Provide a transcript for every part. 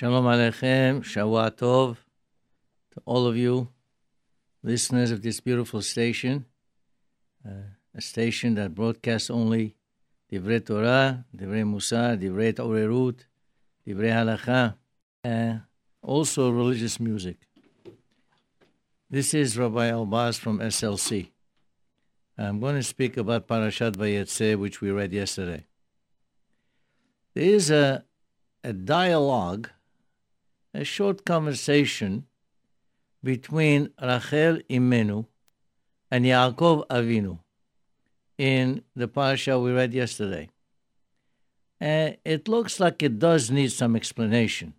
Shalom Aleichem, Shavua Tov to all of you, listeners of this beautiful station, uh, a station that broadcasts only Divrei Torah, Divrei Musar, Divrei Orerut, Divrei Halacha, and also religious music. This is Rabbi Elbaz from SLC. I'm going to speak about Parashat Vayetze, which we read yesterday. There is a, a dialogue, a short conversation between Rachel Imenu and Yaakov Avinu in the parasha we read yesterday. Uh, it looks like it does need some explanation.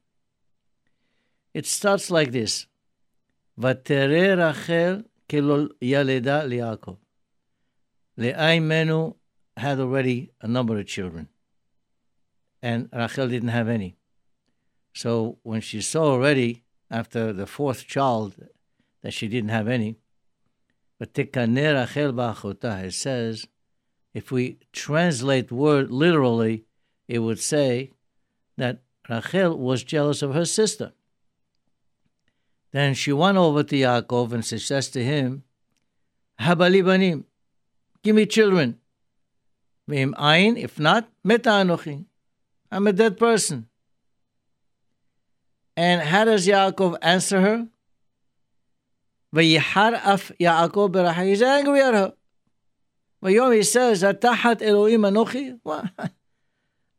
It starts like this: "Vatere Rachel kelol yaleda liYaakov." Leah had already a number of children, and Rachel didn't have any. So when she saw already after the fourth child that she didn't have any, but it says, if we translate word literally, it would say that Rachel was jealous of her sister. Then she went over to Yaakov and she says to him, Habali banim, give me children. If not, meta anochi. I'm a dead person. And how does Yaakov answer her? Af Yaakov berachah. He's angry at her. V'yom he says, Atahat Elohim anochi.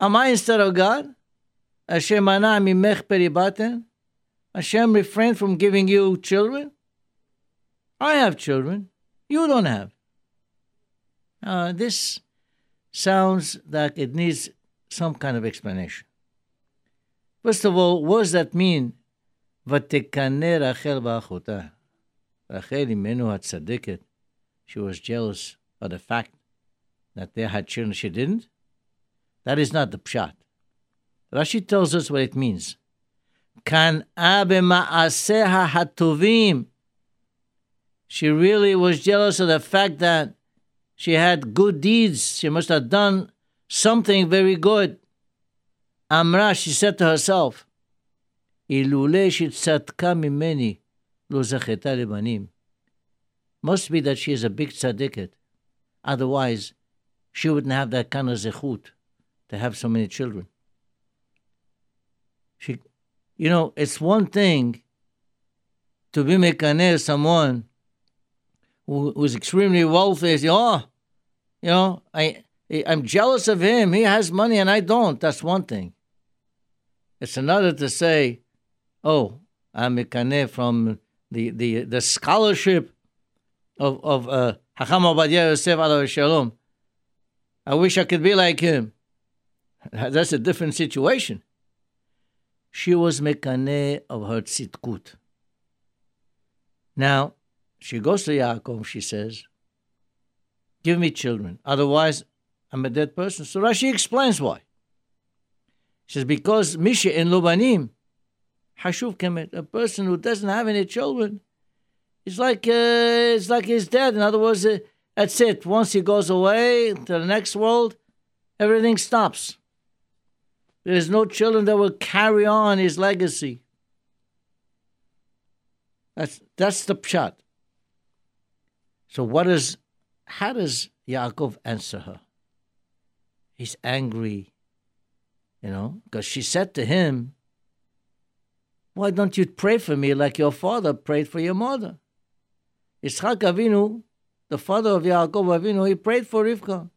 Am I instead of God? Hashem mana mimech peribaten. Hashem refrained from giving you children? I have children. You don't have. Uh, this sounds like it needs some kind of explanation. First of all, what does that mean? ותקנא רחל באחותה. רחל אימנו הצדקת, she was jealous of the fact that they had children she didn't. That is not the pshat. Rashi tells us what it means. קנאה במעשיה הטובים. She really was jealous of the fact that she had good deeds. She must have done something very good. Amra, she said to herself, Ilule shitzatka mimeni luzacheta lebanim. Must be that she is a big tzaddiket. Otherwise, she wouldn't have that kind of zechut to have so many children. She, you know, it's one thing to be mekaneh someone who, who's extremely wealthy. Say, oh, you know, I I'm jealous of him. He has money and I don't. That's one thing. It's another to say, oh, I'm mekaneh from the, the, the scholarship of of uh, Hacham Obadiah Yosef Shalom. I wish I could be like him. That's a different situation she was mekaneh of her tzitkut. Now, she goes to Yaakov, she says, Give me children, otherwise I'm a dead person. So Rashi explains why. Says, Because Misha in Lubanim, Hashuv Kemet, a person who doesn't have any children, it's like, uh, it's like he's dead. In other words, uh, that's it. Once he goes away to the next world, everything stops. There's no children that will carry on his legacy. That's that's the pshat. So what is how does Yaakov answer her? He's angry, you know, because she said to him, Why don't you pray for me like your father prayed for your mother? Yitzchak Avinu, the father of Yaakov Avinu, he prayed for Rivka.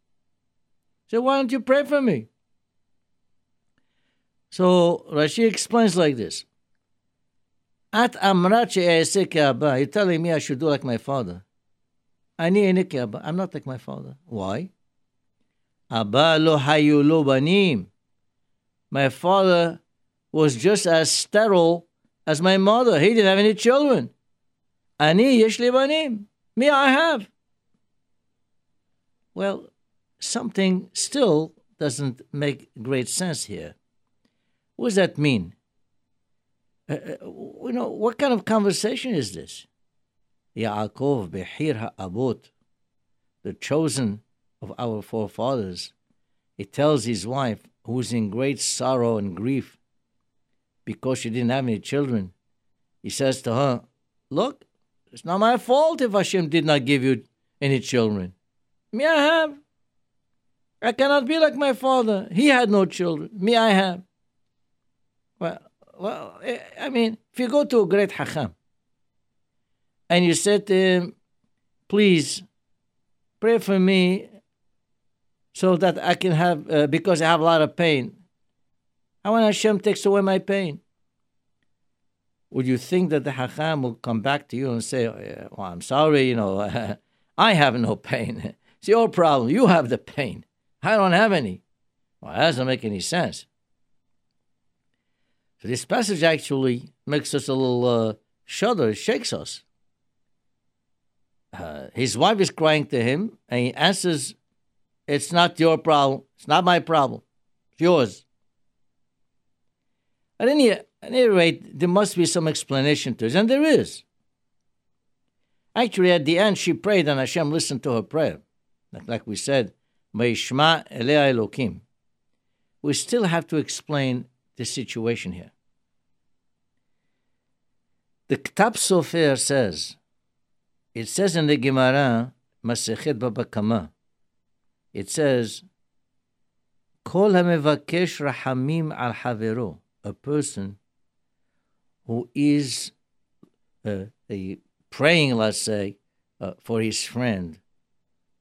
He said, Why don't you pray for me? So Rashi explains like this. At amrat she'esek You're telling me I should do like my father. Ani enik I'm not like my father. Why? Abba lo hayu lo banim. My father was just as sterile as my mother. He didn't have any children. Ani yesh banim. Me, I have. Well, something still doesn't make great sense here. What does that mean? Uh, uh, you know, what kind of conversation is this? Yaakov Behir Ha'abot, the chosen of our forefathers, he tells his wife, who's in great sorrow and grief, because she didn't have any children, he says to her, Look, it's not my fault if Hashem did not give you any children. Me, I have. I cannot be like my father. He had no children. Me, I have. Well, well, eh, I mean, if you go to a great hacham and you said to him, please pray for me so that I can have, uh, because I have a lot of pain. I want Hashem takes away my pain. Would you think that the Hakam will come back to you and say, oh, well, I'm sorry, you know, I have no pain. It's your problem. You have the pain. I don't have any. Well, that doesn't make any sense. So this passage actually makes us a little uh, shudder. It shakes us. Uh, his wife is crying to him, and he answers, It's not your problem. It's not my problem. It's yours. At any, at any rate, there must be some explanation to this, and there is. Actually, at the end, she prayed, and Hashem listened to her prayer. Like, we said, Meishma. We still have to explain the situation here. The Ktab Sofer says, it says in the Gemara, Masechet Baba Kama, it says, Kol hamevakesh rahamim al havero, a person who is uh, praying, let's say, uh, for his friend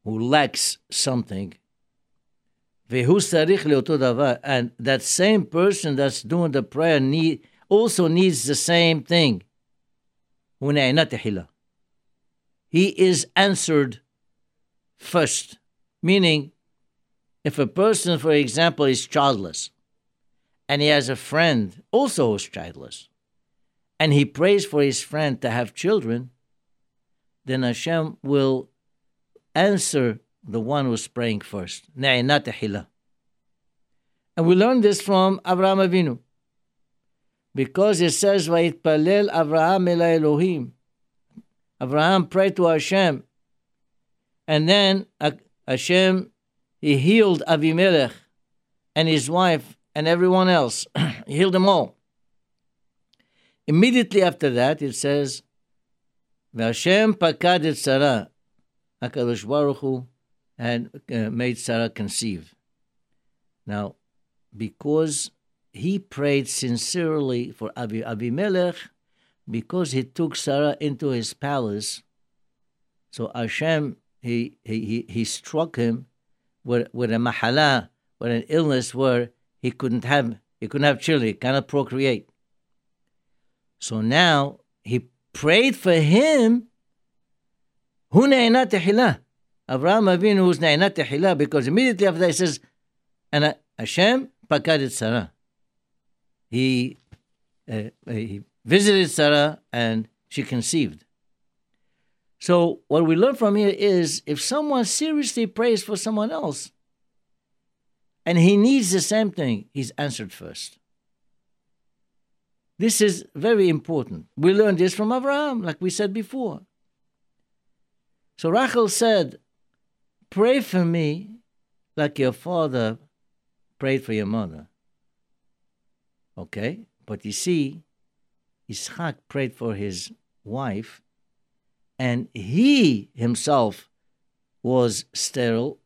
who lacks something, and that same person that's doing the prayer need, also needs the same thing. He is answered first. Meaning, if a person, for example, is childless, and he has a friend also who's childless, and he prays for his friend to have children, then Hashem will answer the one who's praying first. And we learn this from Abraham Avinu. Because it says, Vayitpalel Avraham el Elohim. Abraham prayed to Hashem. And then Hashem, he healed Avimelech and his wife and everyone else. he healed them all. Immediately after that, it says, Hashem pakad et Sarah. HaKadosh Baruch Hu had uh, made Sarah conceive. Now, because he prayed sincerely for Abi, Abimelech, because he took Sarah into his palace, so Hashem, he, he, he, struck him with, with a mahala, with an illness where he couldn't have he couldn't have children, he cannot procreate. So now he prayed for him who. Avraham Avinu was ne'ena tehillah because immediately after that he says, and Hashem pakadit Sarah. He, uh, he visited Sarah and she conceived. So what we learn from here is if someone seriously prays for someone else and he needs the same thing, he's answered first. This is very important. We learned this from Abraham, like we said before. So Rachel said, Pray for me like your father prayed for your mother. Okay? But you see, Ishak prayed for his wife, and he himself was sterile.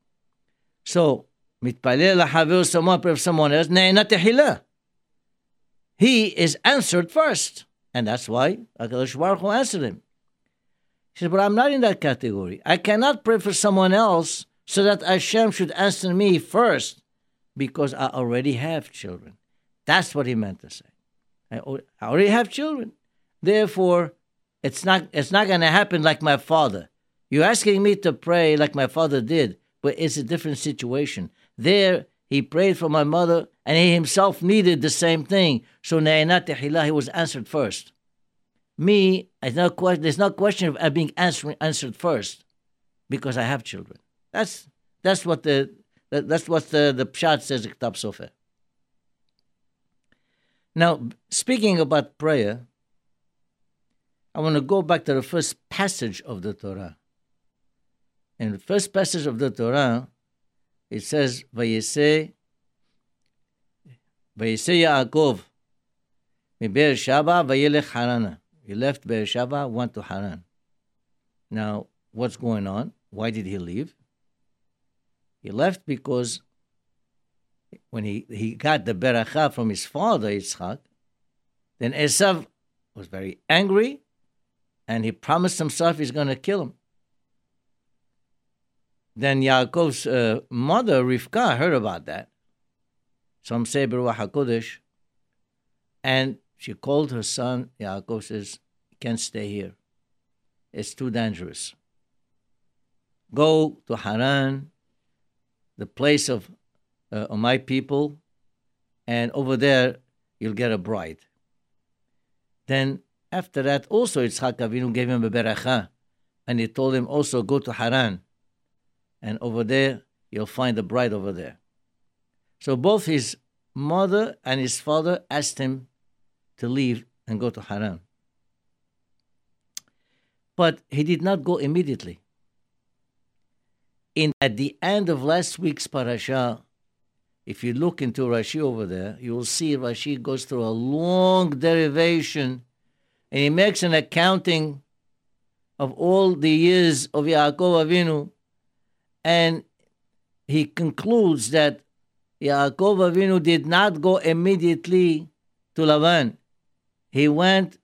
So, מתפלל לחבר someone pray for someone else, נהנה תחילה. He is answered first. And that's why HaKadosh Baruch Hu answered him. He said, But I'm not in that category. I cannot pray for someone else so that Hashem should answer me first because I already have children. That's what he meant to say. I already have children. Therefore, it's not, it's not going to happen like my father. You're asking me to pray like my father did, but it's a different situation. There, he prayed for my mother, and he himself needed the same thing. So, he was answered first me, it's not question, there's no question of being answer, answered first because I have children. That's that's what the that's what the the pshat says in Ktab Sofer. Now, speaking about prayer, I want to go back to the first passage of the Torah. In the first passage of the Torah, it says, "Vayese, Vayese Yaakov, Shava vayelech Harana. He left Shava, went to Haran. Now, what's going on? Why did he leave? He left because when he, he got the beracha from his father, Yitzchak, then Esav was very angry and he promised himself he's going to kill him. Then Yaakov's uh, mother, Rivka, heard about that. Some say Baruch HaKodesh. And she called her son, Yaakov says, You can't stay here. It's too dangerous. Go to Haran, the place of, uh, of my people, and over there you'll get a bride. Then after that, also Yitzchak Avinu gave him a beracha, and he told him also go to Haran, and over there you'll find the bride over there. So both his mother and his father asked him to leave and go to Haran. But he did not go immediately. In at the end of last week's parasha, if you look into Rashi over there, you will see Rashi goes through a long derivation and he makes an accounting of all the years of Yaakov Avinu, and he concludes that Yaakov Avinu did not go immediately to Lavan. He went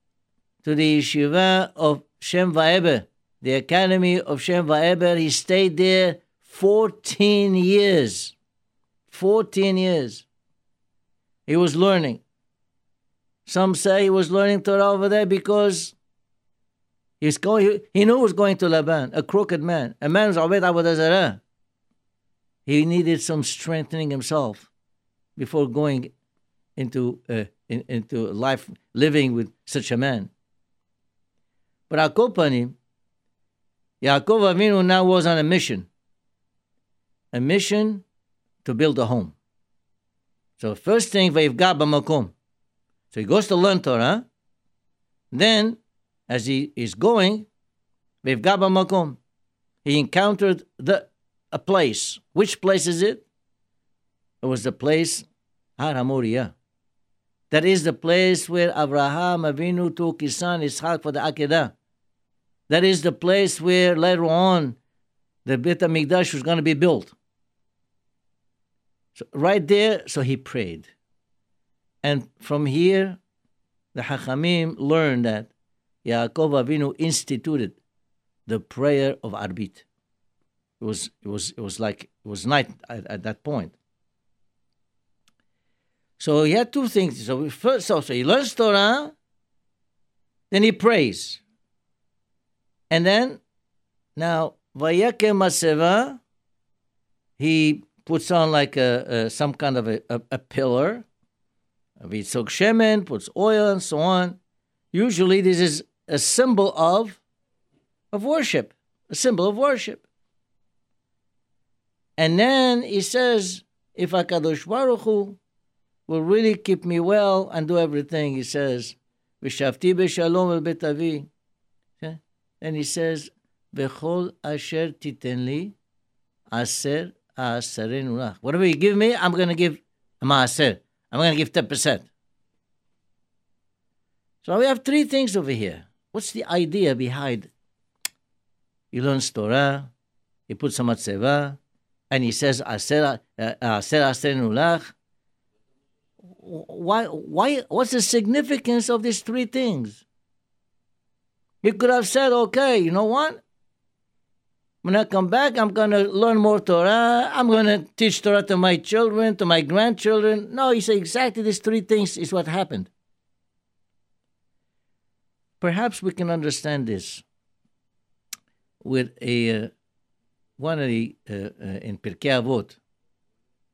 to the yeshiva of Shem Va'eber, the academy of Shem Va'eber. He stayed there 14 years. 14 years. He was learning. Some say he was learning Torah over there because he's going, he knew he was going to Laban, a crooked man. A man who's Abed Zarah. He needed some strengthening himself before going into, uh, in, into life living with such a man. But Akopani, Yaakov Avinu now was on a mission. A mission to build a home. So first thing, Vayivga B'makom. So he goes to learn Torah. Then, as he is going, Vayivga Makom, He encountered the a place. Which place is it? It was the place Har Hamoriah. That is the place where Abraham Avinu took his son Ishaq for the Akedah. That is the place where later on the Beit HaMikdash was going to be built. So right there, so he prayed. And from here, the Hachamim learned that Yaakov Avinu instituted the prayer of Arbit. It was it was it was like it was night at, at that point. So he had two things. So first, so, so he learns Torah, then he prays, and then now vayake maseva, he puts on like a, a some kind of a, a, a pillar. Vitzok shemen puts oil and so on. Usually, this is a symbol of of worship, a symbol of worship. And then he says, if HaKadosh Baruch Hu will really keep me well and do everything, he says, V'shavti b'shalom betavi. Okay? And he says, V'chol asher titen li aser lach. Whatever you give me, I'm going to give maaser. I'm going to give 10%. So we have three things over here. What's the idea behind? He learns Torah, he puts some matzeva, and he says, Aser uh, uh, Aser Why, why, what's the significance of these three things? He could have said, okay, you know what? When I come back, I'm going to learn more Torah. I'm going to teach Torah to my children, to my grandchildren. No, he said exactly these three things is what happened. Perhaps we can understand this with a uh, one of the uh, uh, in Pirkei Avot,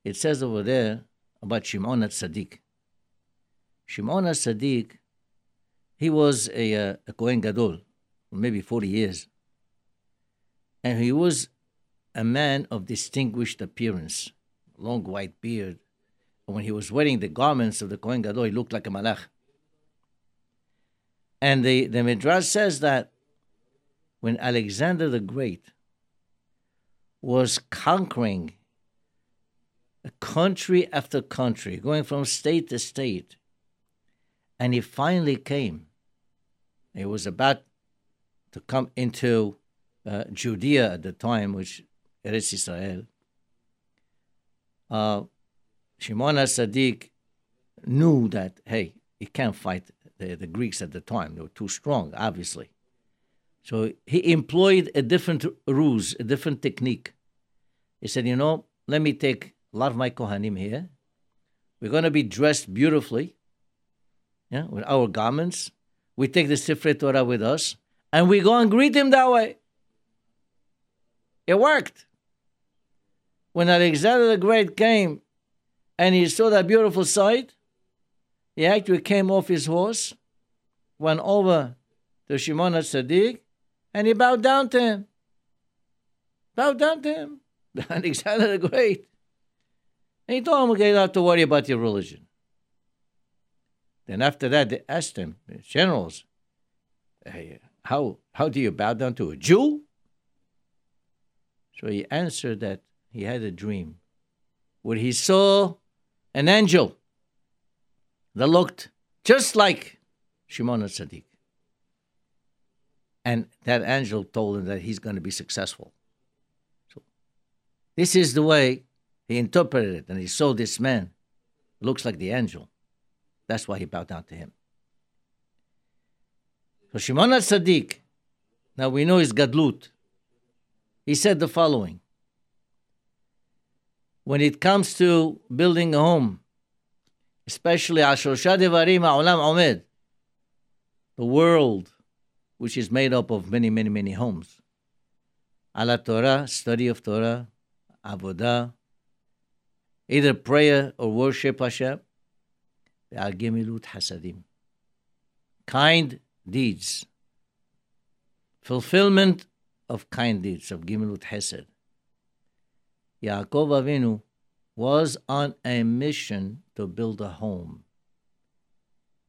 it says over there about Shimon Tzaddik. Shimon Tzaddik, he was a, uh, a Kohen Gadol, maybe 40 years. And he was a man of distinguished appearance, long white beard. And when he was wearing the garments of the Kohen Gadol, he looked like a malach. And the, the Midrash says that when Alexander the Great was conquering country after country, going from state to state. And he finally came. He was about to come into uh, Judea at the time, which Eretz Israel. Uh, Shimon Sadiq knew that, hey, he can't fight the, the Greeks at the time. They were too strong, obviously. So he employed a different ruse, a different technique. He said, you know, let me take a lot of my Kohanim here. We're going to be dressed beautifully, yeah, with our garments. We take the Sifrei Torah with us, and we go and greet him that way. It worked. When Alexander the Great came and he saw that beautiful sight, he actually came off his horse, went over to Shimon Sadiq, and he bowed down to him. Bowed down to him. Alexander the Great. And he told him, okay, you don't have to worry about your religion. Then after that, they asked him, generals, hey, how, how do you bow down to a Jew? So he answered that he had a dream where he saw an angel that looked just like Shimon Sadiq. And that angel told him that he's going to be successful. So this is the way he interpreted it. And he saw this man looks like the angel. That's why he bowed down to him. So Shimon Sadiq, now we know his Gadlut. He said the following When it comes to building a home, especially Ashosha Devarim Olam Omed, the world which is made up of many, many, many homes. Ala Torah, study of Torah, Avodah, either prayer or worship Hashem, Hasadim. Kind deeds. Fulfillment of kind deeds, of Gemilut Hesed. Yaakov Avinu was on a mission to build a home.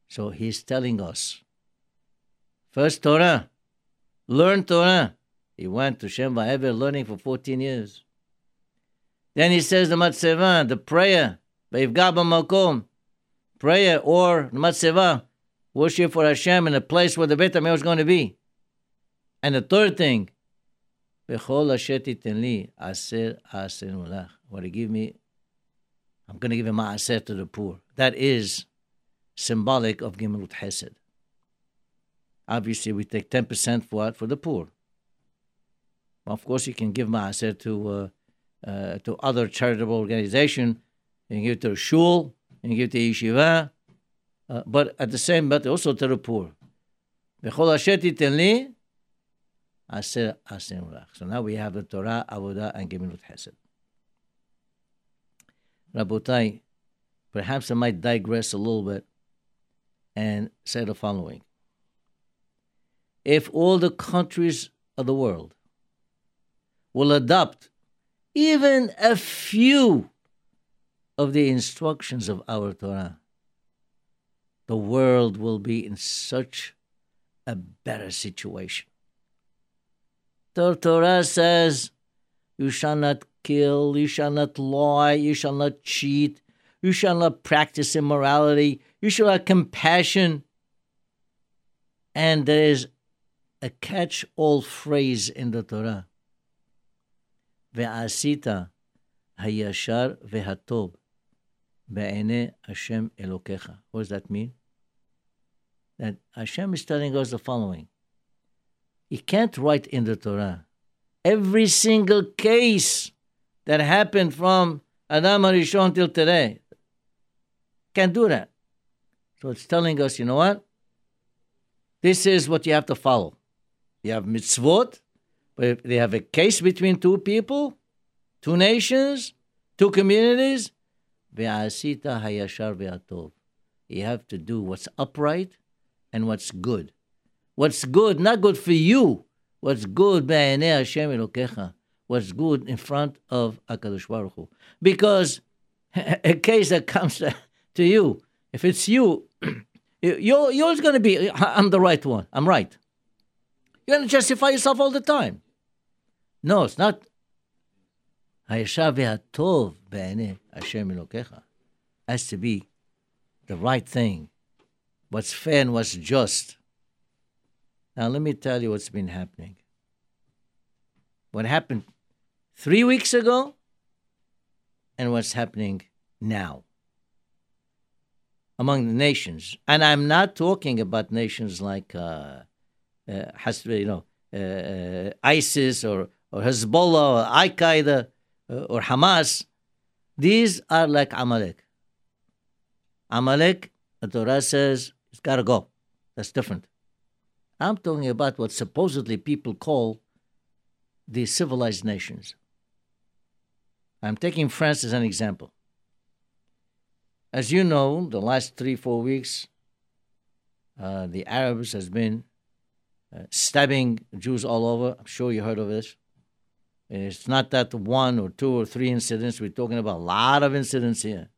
So he's telling us First Torah. Learn Torah. He went to Shem Va'ever learning for 14 years. Then he says the Matzeva, the prayer, Va'ivga Makom, prayer or Matzeva, worship for Hashem in a place where the Beit HaMikdash is going to be. And the third thing, Bechol asher titenli aser aser What he give me, I'm going to give him ma'aser to the poor. That is symbolic of Gemilut Hesed obviously we take 10% for what? For the poor. Of course, you can give maaser to uh, uh, to other charitable organization. You can give it to a shul, you can give it to yeshiva, uh, but at the same, but also to the poor. So now we have the Torah, Avodah, and Gemilut Hesed. Rabotai, perhaps I might digress a little bit and say the following if all the countries of the world will adopt even a few of the instructions of our Torah, the world will be in such a better situation. The Torah says, You shall not kill, you shall not lie, you shall not cheat, you shall not practice immorality, you shall have compassion. And there is a catch all phrase in the Torah. Ve'asita hayashar ve'hatov be'ene Hashem Elokecha. What does that mean? That Hashem is telling us the following he can't write in the Torah every single case that happened from Adam Arishon till today. Can't do that. So it's telling us, you know what? This is what you have to follow. You have mitzvot, but if they have a case between two people, two nations, two communities, hayashar. You have to do what's upright and what's good. What's good, not good for you. What's good, Hashem Elokecha. What's good in front of HaKadosh Baruch Hu. Because a case that comes to you, if it's you, you're, you're going to be, I'm the right one, I'm right. You're going to justify yourself all the time. No, it's not. Hayasha Hashem Elokecha. Has to be the right thing, what's fair and what's just. Now, let me tell you what's been happening. What happened three weeks ago and what's happening now among the nations. And I'm not talking about nations like, uh, uh, you know, uh, uh, ISIS or, or Hezbollah or Al Qaeda uh, or Hamas. These are like Amalek. Amalek, the Torah says, it's got to go. That's different. I'm talking about what supposedly people call the civilized nations. I'm taking France as an example. As you know, the last three, four weeks, uh, the Arabs has been uh, stabbing Jews all over. I'm sure you heard of this. It's not that one or two or three incidents. We're talking about a lot of incidents here.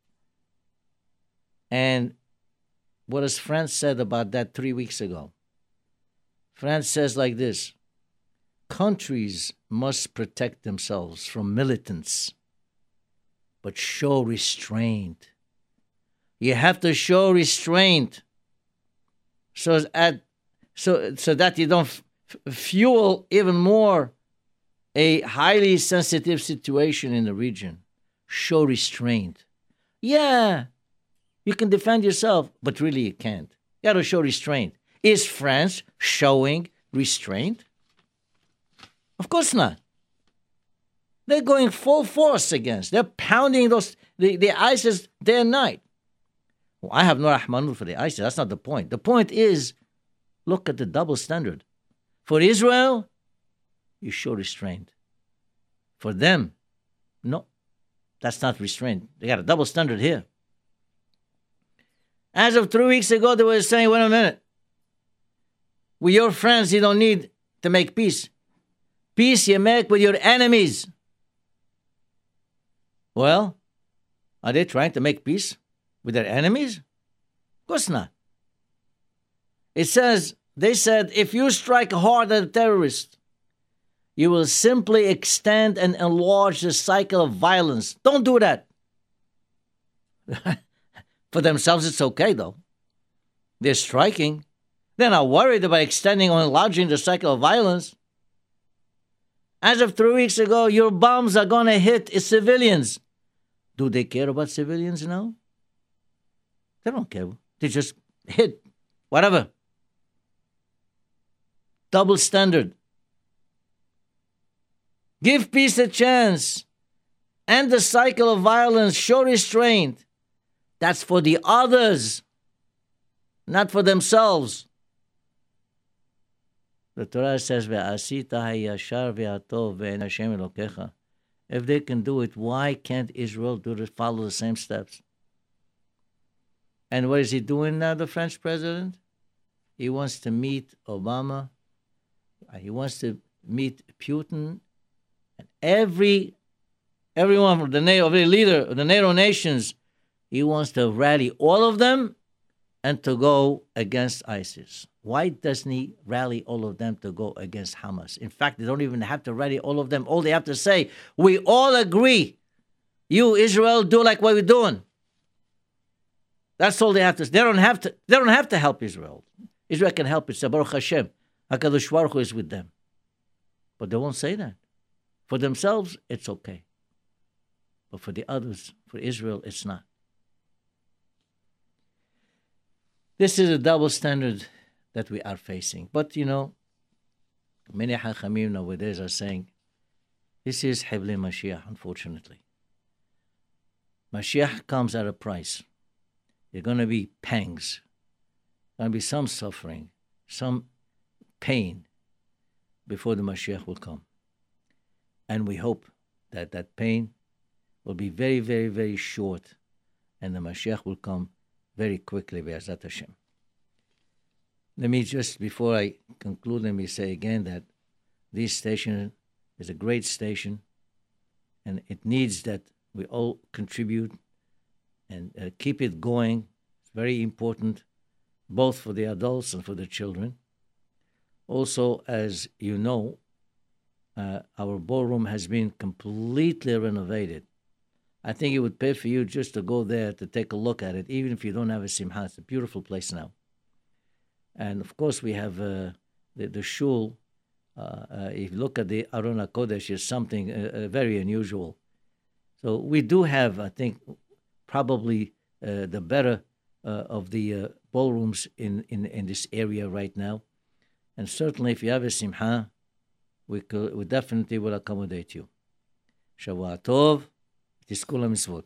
And what has France said about that three weeks ago? France says like this countries must protect themselves from militants, but show restraint. You have to show restraint so, at, so, so that you don't f- fuel even more a highly sensitive situation in the region. Show restraint. Yeah, you can defend yourself, but really you can't. You got to show restraint. Is France showing restraint? Of course not. They're going full force against. They're pounding those the, the ISIS day and night. Well, I have no rahmanut for the ISIS. That's not the point. The point is, look at the double standard. For Israel, you show restraint. For them, no, that's not restraint. They got a double standard here. As of three weeks ago, they were saying, wait a minute. With your friends, you don't need to make peace. Peace you make with your enemies. Well, are they trying to make peace with their enemies? Of course not. It says, they said, if you strike hard at a terrorist, you will simply extend and enlarge the cycle of violence. Don't do that. For themselves, it's okay, though. They're striking. They're not worried about extending or enlarging the cycle of violence. As of three weeks ago, your bombs are going to hit civilians. Do they care about civilians now? They don't care. They just hit whatever. Double standard. Give peace a chance. End the cycle of violence. Show restraint. That's for the others, not for themselves. The Torah says, If they can do it, why can't Israel do this, follow the same steps? And what is he doing now, the French president? He wants to meet Obama. He wants to meet Putin. And every everyone from the NATO, every leader of the NATO nations he wants to rally all of them and to go against ISIS. Why doesn't he rally all of them to go against Hamas? In fact, they don't even have to rally all of them. All they have to say, we all agree. You, Israel, do like what we're doing. That's all they have to say. They don't have to, they don't have to help Israel. Israel can help itself. Baruch Hashem. HaKadosh Baruch Hu is with them. But they won't say that. For themselves, it's okay. But for the others, for Israel, it's not. This is a double standard that we are facing. But you know, many Hachamim nowadays are saying this is Hibli Mashiach, unfortunately. Mashiach comes at a price. There are going to be pangs, going to be some suffering, some pain before the Mashiach will come. And we hope that that pain will be very, very, very short and the Mashiach will come very quickly, Be'ezat Hashem. Let me just, before I conclude, let me say again that this station is a great station, and it needs that we all contribute and uh, keep it going. It's very important, both for the adults and for the children. Also, as you know, uh, our ballroom has been completely renovated. I think it would pay for you just to go there to take a look at it, even if you don't have a simha. It's a beautiful place now. And of course, we have uh, the, the shul. Uh, uh if you look at the Aruna Kodesh, is something uh, uh, very unusual. So we do have, I think, probably the better of the ballrooms in, in, in this area right now. And certainly, if you have a simcha, we, could, we definitely will accommodate you. Shavua Tov, Tiskula Mitzvot.